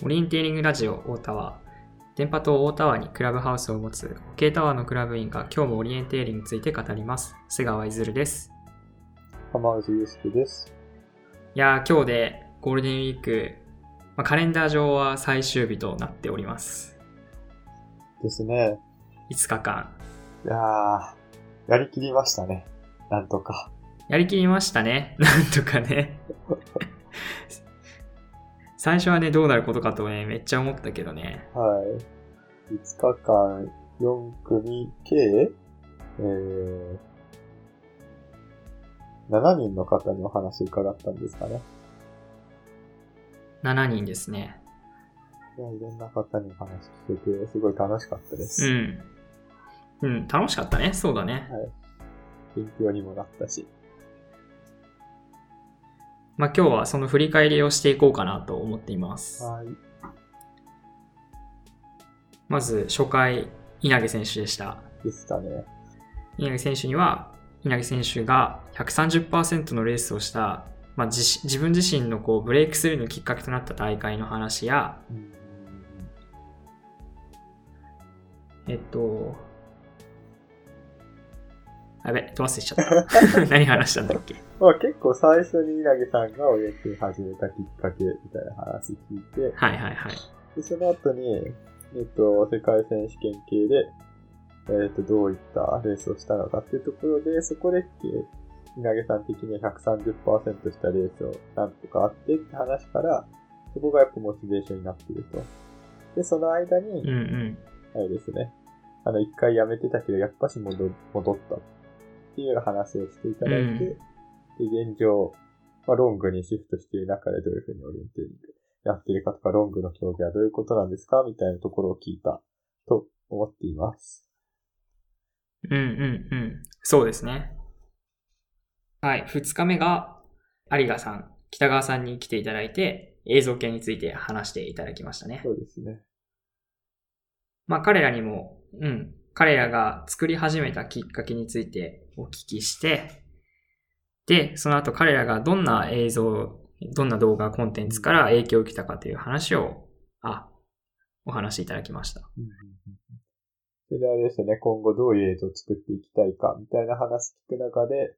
オリエンテーリングラジオ大田は、電波塔大タワーにクラブハウスを持つ OK タワーのクラブ員が今日もオリエンテーリングについて語ります。瀬川いずるです。浜内祐介です。いやー、今日でゴールデンウィーク、まあ、カレンダー上は最終日となっております。ですね。5日間。いやー、やりきりましたね。なんとか。やりきりましたね。なんとかね。最初はね、どうなることかとね、めっちゃ思ったけどね。はい。5日間、4組計、えー、7人の方にお話伺ったんですかね。7人ですね。いや、いろんな方にお話聞けて、すごい楽しかったです。うん。うん、楽しかったね。そうだね。勉強にもなったし。まあ今日はその振り返りをしていこうかなと思っています。はい。まず初回、稲毛選手でした。でしたね。稲毛選手には、稲毛選手が130%のレースをした、まあ、自自分自身のこうブレイクスルーのきっかけとなった大会の話や、うんえっと、やべ、飛ばせしちゃった。何話したんだっけ？まあ結構最初に稲毛さんがおやつ始めたきっかけみたいな話聞いて、はいはいはい。でその後に、えっと、世界選手権系で、えっと、どういったレースをしたのかっていうところで、そこで、稲毛さん的には130%したレースをなんとかあってって話から、そこがやっぱモチベーションになっていると。で、その間に、うんうん。あれですね、あの、一回辞めてたけど、やっぱし戻戻ったっていう話をしていただいて、で、現状、まあ、ロングにシフトしている中でどういうふうにオリエンテーリングやってるかとか、ロングの競技はどういうことなんですかみたいなところを聞いたと思っています。うんうんうん。そうですね。はい。二日目が、有賀さん、北川さんに来ていただいて、映像系について話していただきましたねそ。うですね。まあ彼らにも、うん、彼らが作り始めたきっかけについてお聞きして、で、その後彼らがどんな映像、どんな動画コンテンツから影響を受けたかという話を、あ、お話しいただきました。それであれですよね、今後どういう映像を作っていきたいかみたいな話聞く中で、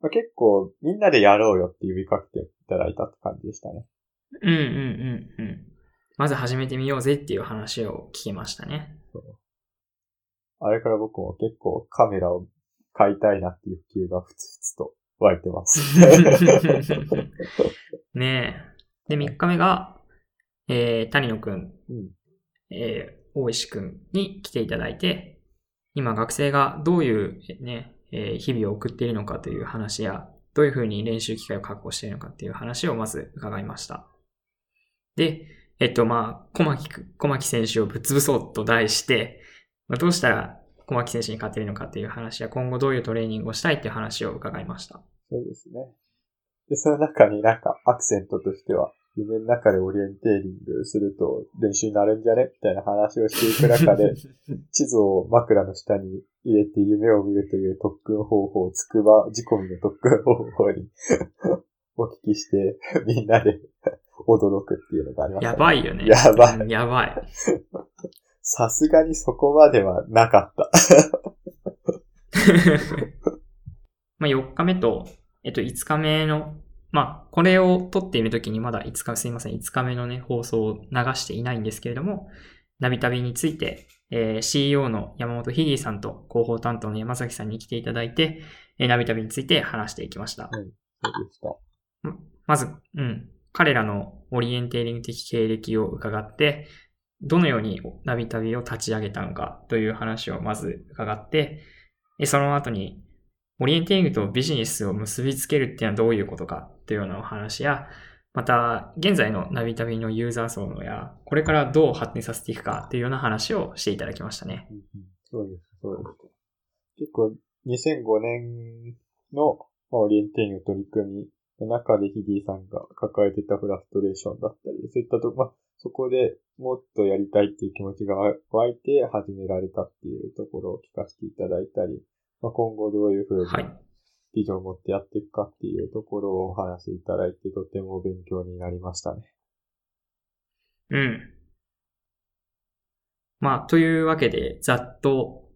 まあ、結構みんなでやろうよって呼びかけていただいたって感じでしたね。うんうんうんうん。まず始めてみようぜっていう話を聞けましたね。あれから僕も結構カメラを買いたいなっていう気がふつふつと湧いてます。ねえ。で、3日目が、えー、谷野くん、うんえー、大石くんに来ていただいて、今学生がどういうね、えー日々を送っているのかという話や、どういうふうに練習機会を確保しているのかっていう話をまず伺いました。で、えっと、まあ、小牧く、小牧選手をぶっ潰そうと題して、まあ、どうしたら小牧選手に勝てるのかっていう話や、今後どういうトレーニングをしたいっていう話を伺いました。そうですね。で、その中になんかアクセントとしては、夢の中でオリエンテーリングすると練習になるんじゃねみたいな話をしていく中で、地図を枕の下に入れて夢を見るという特訓方法、つくば仕込みの特訓方法に お聞きして、みんなで驚くっていうのがありました、やばいよね。やばいうんやばい。さすがにそこまではなかった。まあ4日目と、えっと5日目の、まあこれを撮っている時にまだ5日、すいません、5日目のね、放送を流していないんですけれども、ナビ旅について、えー CEO の山本ひぎさんと広報担当の山崎さんに来ていただいて、えーナビ旅について話していきました。そうでした。まず、うん、彼らのオリエンテーリング的経歴を伺って、どのようにナビ旅を立ち上げたのかという話をまず伺って、その後に、オリエンテーリングとビジネスを結びつけるっていうのはどういうことかというようなお話や、また、現在のナビ旅のユーザー層のや、これからどう発展させていくかというような話をしていただきましたね。そうです、そうです。結構、2005年の、オリエンテーリング取り組みの中でヒディさんが抱えてたフラストレーションだったり、そういったとこ、まあ、そこでもっとやりたいっていう気持ちが湧いて始められたっていうところを聞かせていただいたり、まあ、今後どういうふうにはい。ビジョンを持ってやっていくかっていうところをお話しいただいてとても勉強になりましたね。うん。まあ、というわけで、ざっと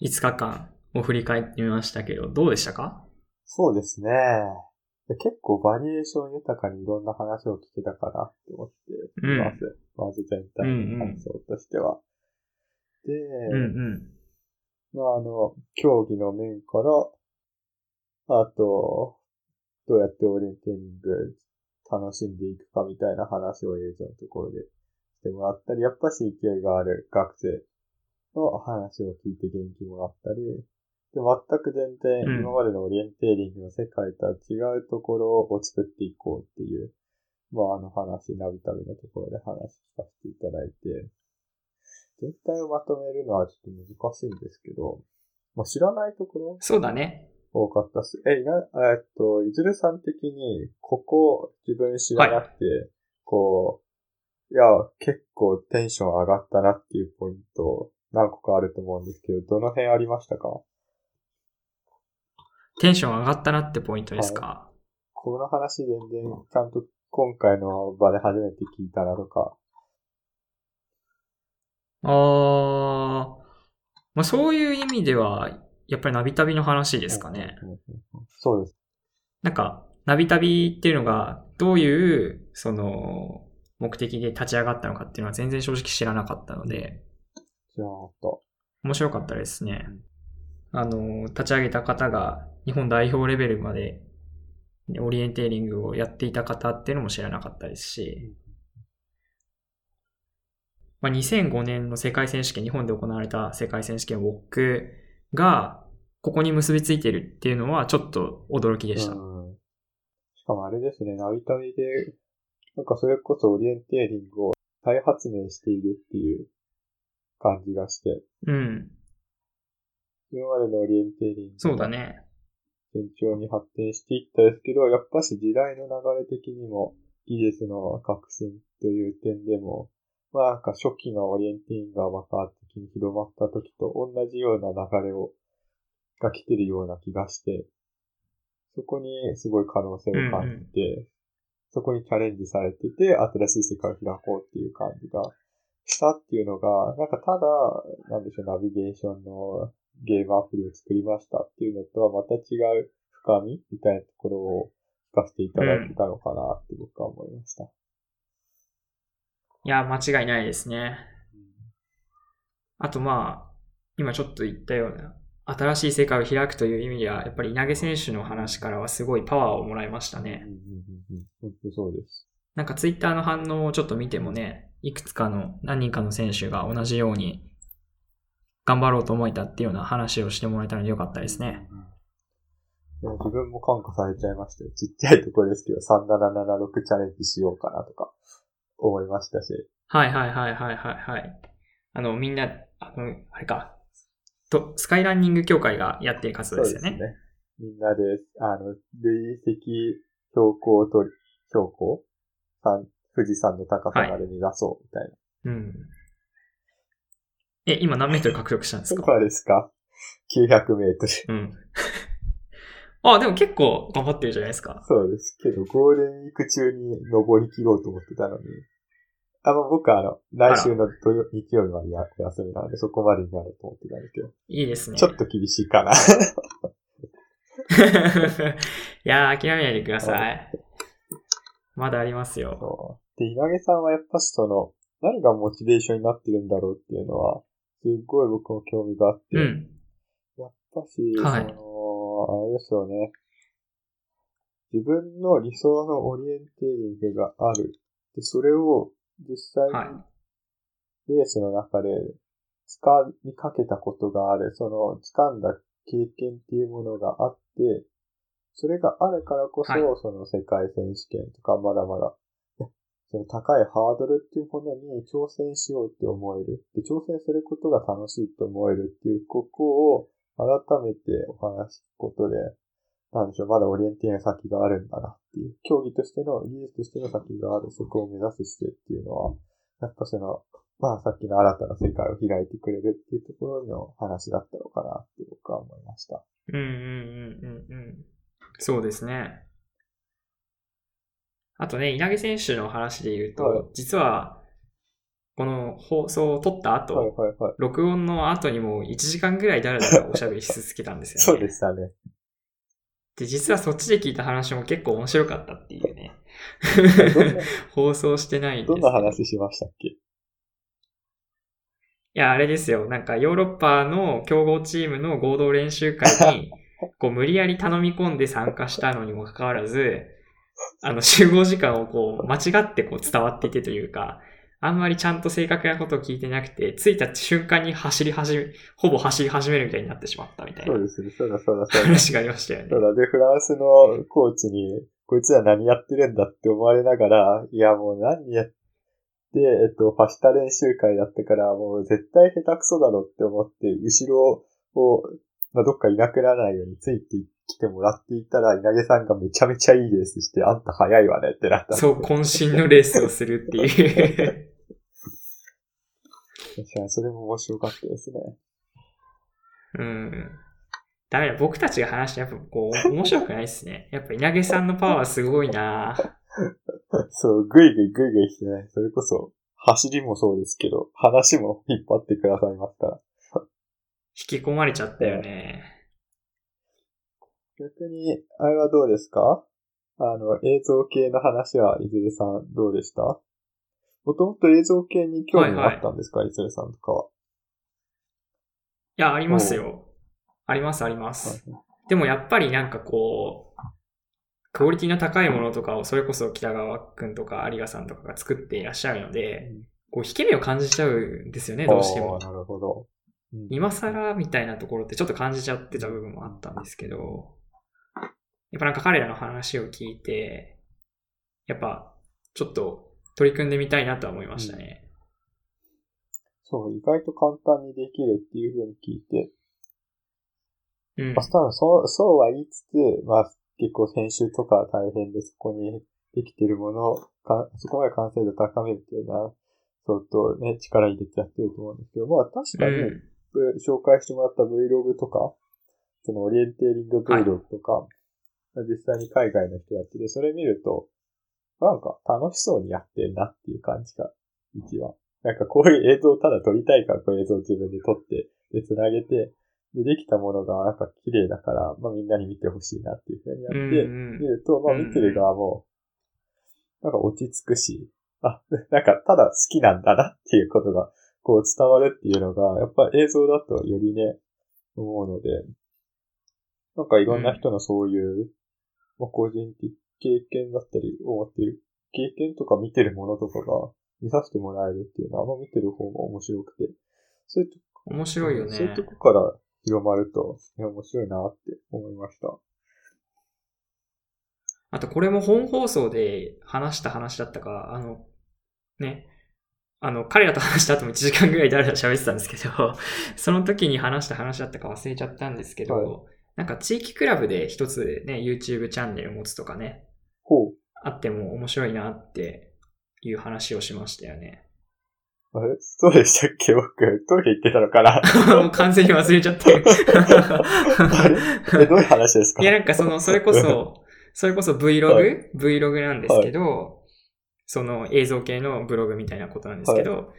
5日間を振り返ってみましたけど、どうでしたか？そうですね。で結構バリエーション豊かにいろんな話を聞けたかなって思っています。まず全体の感想としては。で、うんうん。まあ、あの、競技の面から、あと、どうやってオリエンテーリング楽しんでいくかみたいな話を映像のところでしてもらったり、やっぱし勢いがある学生の話を聞いて元気もらったり、で全く全然うん。今までのオリエンテーリングの世界とは違うところを作っていこうっていう、まああの話、ナビ旅のところで話聞かせていただいて、全体をまとめるのはちょっと難しいんですけど、まあ、知らないところ？そうだね。多かったし、え、いな、えっと、いずるさん的に、ここ自分知らなくて、こう、いや、結構テンション上がったなっていうポイント、何個かあると思うんですけど、どの辺ありましたか？テンション上がったなってポイントですか、この話全然、ちゃんと今回の場で初めて聞いたなとか。あー、まあそういう意味では、やっぱりナビ旅の話ですかね。そうです。なんか、ナビ旅っていうのが、どういう、その、目的で立ち上がったのかっていうのは全然正直知らなかったので、じゃあ、あと。面白かったですね。あの、立ち上げた方が日本代表レベルまでオリエンテーリングをやっていた方っていうのも知らなかったですし、まあ、2005年の世界選手権、日本で行われた世界選手権ウォックが、ここに結びついてるっていうのはちょっと驚きでした。うん。しかもあれですね、ナビ旅で、なんかそれこそオリエンテーリングを再発明しているっていう感じがして、うん。今までのオリエンテーリングそうだね。順調に発展していったですけど、やっぱし時代の流れ的にも技術の革新という点でも、まあなんか初期のオリエンテーリングが爆発的に広まった時と同じような流れを、が来てるような気がして、そこにすごい可能性を感じて、そこにチャレンジされてて、新しい世界を開こうっていう感じがしたっていうのが、なんかただ、なんでしょう、ナビゲーションのゲームアプリを作りましたっていうのとはまた違う深みみたいなところを聞かせていただいてたのかなって僕は思いました。いや、間違いないですね。あとまあ、今ちょっと言ったような、新しい世界を開くという意味では、やっぱり稲毛選手の話からはすごいパワーをもらいましたね。うんうんうんうん。本当そうです。なんかツイッターの反応をちょっと見てもね、いくつかの何人かの選手が同じように頑張ろうと思えたっていうような話をしてもらえたのでよかったですね。いや自分も感化されちゃいましたよ。ちっちゃいところですけど、3776チャレンジしようかなとか思いましたし。はいはいはいはいはいはい。あの、みんな、あの、あれか、と、スカイランニング協会がやっている活動ですよね。みんなで、あの、累積標高と、標高？山富士山の高さまで目指そうみたいな。うん。え、今何メートル獲得したんですか？今ですか ?900 メートル。うん。あ、でも結構頑張ってるじゃないですか。そうですけど、ゴールデンウィーク中に登り切ろうと思ってたのに。あ、まあ、僕はあの、来週の土曜、日曜日までやお休みなので、そこまでになると思ってたんですけど、いいですね。ちょっと厳しいかな。いやー、諦めないでください。まだありますよ。で、稲毛さんはやっぱしその、何がモチベーションになってるんだろうっていうのは、すっごい僕も興味があって、うん。やっぱし、はいその、あれですよね。自分の理想のオリエンテーリングがある。で、それを実際はいにレースの中で掴みかけたことがある。その掴んだ経験っていうものがあって、それがあるからこそ、はいその世界選手権とかまだまだ、その高いハードルっていうものに挑戦しようって思える。で、挑戦することが楽しいと思えるっていう、ここを改めてお話しすることで、なんでしょう、まだオリエンティアの先があるんだなっていう、競技としての、技術としての先がある、そこを目指す姿勢っていうのは、やっぱその、まあさっきの新たな世界を開いてくれるっていうところの話だったのかなって僕は思いました。うんうんうんうんうん。そうですね。あとね、稲毛選手の話で言うと、はい実は、この放送を撮った後、はいはいはい。録音の後にも1時間ぐらいだらだらおしゃべりし続けたんですよね。そうでしたね。で、実はそっちで聞いた話も結構面白かったっていうね。放送してないんですけどんな話しましたっけ？いや、あれですよ。なんかヨーロッパの強豪チームの合同練習会に、こう無理やり頼み込んで参加したのにもかかわらず、あの集合時間をこう間違ってこう伝わっていてというか、あんまりちゃんと正確なことを聞いてなくて、着いた瞬間に走り始め、ほぼ走り始めるみたいになってしまったみたいなそうですね。そうだそうだそうだ。話がありましたよねそう。だ。で、フランスのコーチに、こいつら何やってるんだって思われながら、いやもう何やって、えっと、ファシタ練習会だったから、もう絶対下手くそだろって思って、後ろを、まあ、どっかいなくならないようについてきてもらっていたら、稲毛さんがめちゃめちゃいいレースして、あんた早いわねってなったそう、渾身のレースをするっていう。確かにそれも面白かったですね。うん。ダメだ、僕たちが話してやっぱこう、面白くないっすね。やっぱ稲毛さんのパワーすごいなそう、ぐいぐいぐいぐいしてね、それこそ、走りもそうですけど、話も引っ張ってくださいますから。引き込まれちゃったよね。逆に、あれはどうですか？あの、映像系の話はいずれさんどうでした？もともと映像系に興味があったんですか、いずれさんとかは。いや、ありますよ。あります、あります。でもやっぱりなんかこう、クオリティの高いものとかをそれこそ北川くんとか有賀さんとかが作っていらっしゃるので、うんこう引け目を感じちゃうんですよね、どうしても。なるほど。うん今更みたいなところってちょっと感じちゃってた部分もあったんですけど、やっぱなんか彼らの話を聞いて、やっぱちょっと取り組んでみたいなとは思いましたね。そう、意外と簡単にできるっていう風に聞いて、うん。まあ、多分そう、そうは言いつつ、まあ、結構編集とか大変で、そこにできてるものをか、そこまで完成度高めるっていうのは、相当ね、力入れてやってると思うんですけど、まあ確かに、うん紹介してもらった Vlog とか、そのオリエンテーリング Vlog とか、実際に海外の人やってて、それ見ると、なんか楽しそうにやってんなっていう感じが、一は。なんかこういう映像をただ撮りたいからこういう映像を自分で撮って、で、繋げて、で、できたものがやっぱ綺麗だから、まあみんなに見てほしいなっていうふうにやって、うん見ると、まあ見てる側も、なんか落ち着くし、あ、なんかただ好きなんだなっていうことが、こう伝わるっていうのが、やっぱ映像だとよりね、思うので、なんかいろんな人のそういう、まあ個人的経験だったり思っている、経験とか見てるものとかが見させてもらえるっていうのは、まあ見てる方も面白くて、そういうと面白いよそういうとね。こから広まると、いや面白いなって思いました。あとこれも本放送で話した話だったか、あの、ね、あの、彼らと話した後も1時間ぐらい誰だ喋ってたんですけど、その時に話した話だったか忘れちゃったんですけど、はいなんか地域クラブで一つね、YouTube チャンネル持つとかね、ほう。あっても面白いなっていう話をしましたよね。あれ？そうでしたっけ？僕、トイレ行ってたのかな？もう完全に忘れちゃってる。あれ？え、どういう話ですか？いや、なんかその、それこそ、それこそ Vlog?、はい Vlog なんですけど、その映像系のブログみたいなことなんですけど、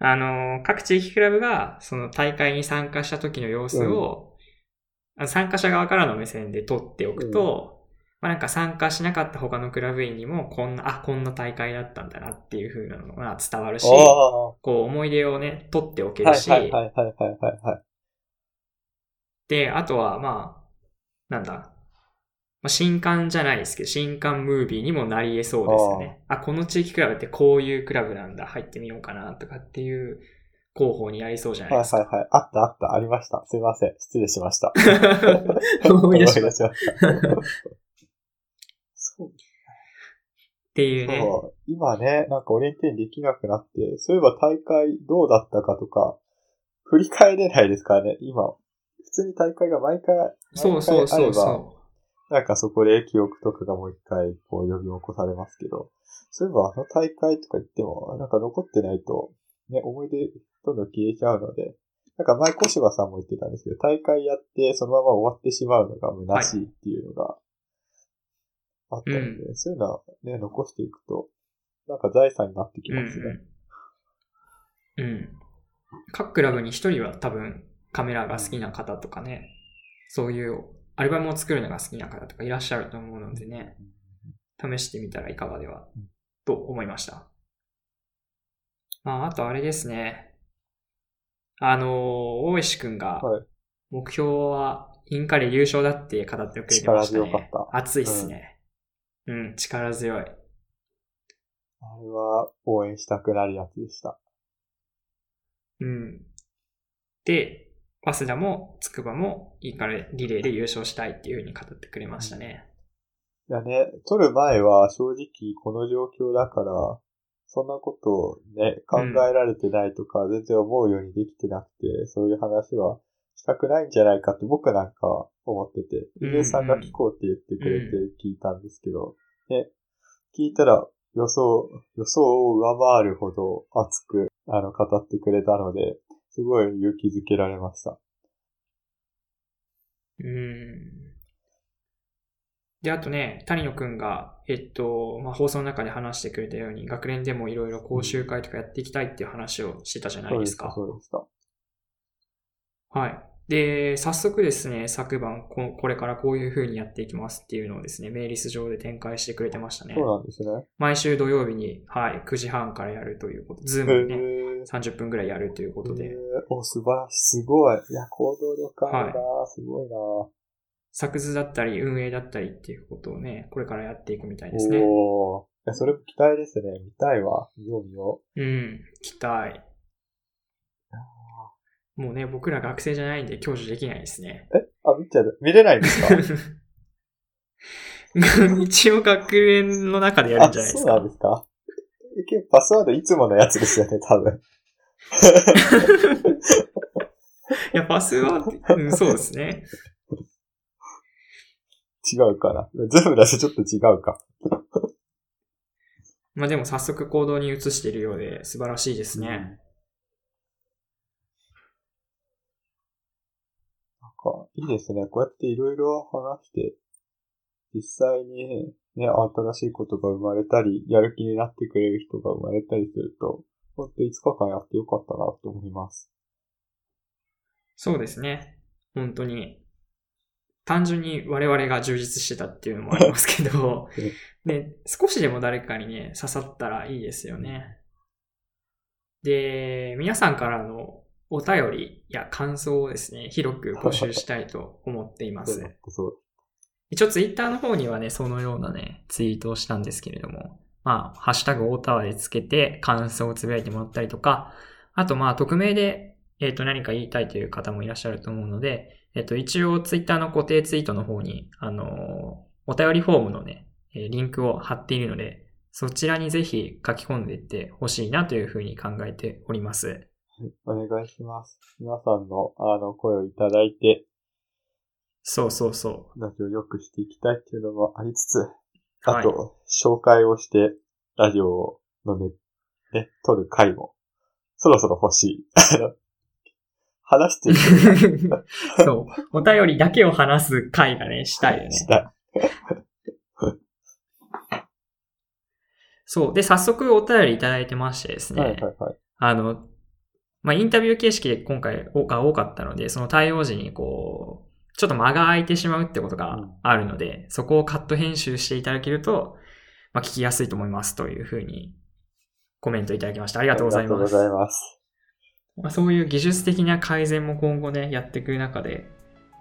あの、各地域クラブがその大会に参加した時の様子を、あの参加者側からの目線で撮っておくと、まあなんか参加しなかった他のクラブ員にも、こんな、あ、こんな大会だったんだなっていう風なのが伝わるし、こう思い出をね、撮っておけいるし、はいはいはいはいはいはい。で、あとは、まあ、なんだ。まあ、新刊じゃないですけど、新刊ムービーにもなり得そうですよね。あこの地域クラブってこういうクラブなんだ。入ってみようかな、とかっていう広報になりそうじゃないですか。はいはいはい。あったあった、ありました。すいません。失礼しました。思い出しました。そうていうね。そう。今ね、なんかオリエンテーリングできなくなって、そういえば大会どうだったかとか、振り返れないですからね、今。普通に大会が毎回、そうそうそう毎回あればそなんかそこで記憶とかがもう一回こう呼び起こされますけど、そういえばあの大会とか言っても、なんか残ってないと、ね、思い出どんどん消えちゃうので、なんか前小柴さんも言ってたんですけど、大会やってそのまま終わってしまうのが虚しいっていうのがあったので、そういうのはね、残していくと、なんか財産になってきますね。うん、うん。各クラブに一人は多分カメラが好きな方とかね、そういうアルバムを作るのが好きな方とかいらっしゃると思うのでね、試してみたらいかがでは、と思いました。まあ、あとあれですね。あの、大石くんがはい、目標はインカレ優勝だって語ってくれてましたね。力強かった熱いっすね。うん、力強い。あれは応援したくなるやつでした。うん。で、早稲田も筑波もインカレリレーで優勝したいっていうふうに語ってくれましたね。いやね、撮る前は正直この状況だから、そんなことをね、考えられてないとか、全然思うようにできてなくて、そういう話はしたくないんじゃないかって僕なんか思ってて、うん。入江さんが聞こうって言ってくれて聞いたんですけど、ね、聞いたら予想、予想を上回るほど熱く、あの、語ってくれたので、すごい勇気づけられました。うん。で、あとね、谷野くんが、えっと、まあ、放送の中で話してくれたように、学連でもいろいろ講習会とかやっていきたいっていう話をしてたじゃないですか。そうでした。はい。で、早速ですね、昨晩こ、これからこういう風にやっていきますっていうのをですね、メーリス上で展開してくれてましたねそう。なんですね。毎週土曜日に、はい、9時半からやるということ、 Zoom でね、ー30分ぐらいやるということで、えーお、素晴らしい。すごい。いや、行動力あるな、すごいな作図だったり運営だったりっていうことをね、これからやっていくみたいですね。おー。いや、それも期待ですね。見たいわ。見よう見ようん、期待。もうね、僕ら学生じゃないんで享受できないですね。う。え？あ、見ちゃう。見れないんですか？一応学園の中でやるんじゃないですか？あそうなん。ですかパスワードいつものやつですよね、多分。いや、パスワード、うん、そうですね。違うかな。全部だしちょっと違うか。まあでも早速行動に移しているようで素晴らしいですね。なんか、いいですね。こうやっていろいろ話して、実際にね、新しいことが生まれたり、やる気になってくれる人が生まれたりすると、ほんと5日間やってよかったなと思います。そうですね。本当に。単純に我々が充実してたっていうのもありますけど、ね、少しでも誰かにね、刺さったらいいですよね。で、皆さんからのお便りや感想をですね、広く募集したいと思っています。一応ツイッターの方にはね、そのようなね、ツイートをしたんですけれども、まあ、ハッシュタグ大タワーでつけて感想をつぶやいてもらったりとか、あとまあ、匿名で、えっ、と、何か言いたいという方もいらっしゃると思うので、えっ、と、一応ツイッターの固定ツイートの方に、あのーお便りフォームのね、えーリンクを貼っているので、そちらにぜひ書き込んでいってほしいなというふうに考えております。はいお願いします。皆さんの、あの、声をいただいて、そうそうそラジオを良くしていきたいっていうのもありつつ、う。あと、紹介をして、ラジオのね、ね、撮る回も、そろそろ欲しい。話してる そう。お便りだけを話す回がね、したいよね。した そう。で、早速お便りいただいてましてですい。ね。はいはいはい。あの、まあ、インタビュー形式で今回が多かったので、その対応時にこう、ちょっと間が空いてしまうってことがあるので、そこをカット編集していただけると、まあ、聞きやすいと思いますというふうにコメントいただきました。ありがとうございます。ありがとうございます。まあ、そういう技術的な改善も今後ね、やっていく中で、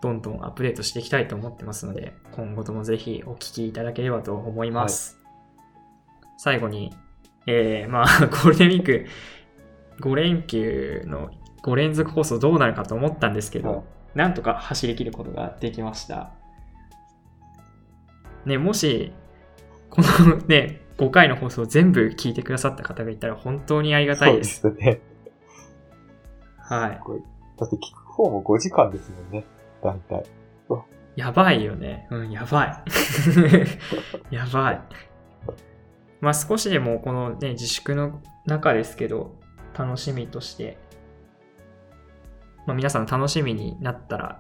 どんどんアップデートしていきたいと思ってますので、今後ともぜひお聞きいただければと思います。最後に、えー、まあ、ゴールデンウィーク5連休の5連続放送どうなるかと思ったんですけど、はいなんとか走り切ることができました。ね、もし、このね、5回の放送全部聞いてくださった方がいたら本当にありがたいです。そうですね。はい。だって聞く方も5時間ですもんね。大体。やばいよね。うん、やばい。やばい。まあ少しでもこのね、自粛の中ですけど、楽しみとして、まあ皆さん楽しみになったら、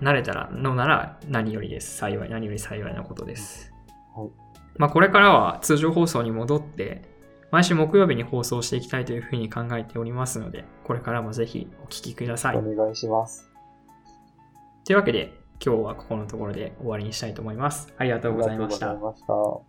慣れたらのなら何よりです。幸い、何より幸いなことです。はいまあこれからは通常放送に戻って、毎週木曜日に放送していきたいというふうに考えておりますので、これからもぜひお聞きください。お願いします。というわけで、今日はここのところで終わりにしたいと思います。ありがとうございましたありがとう。ございました。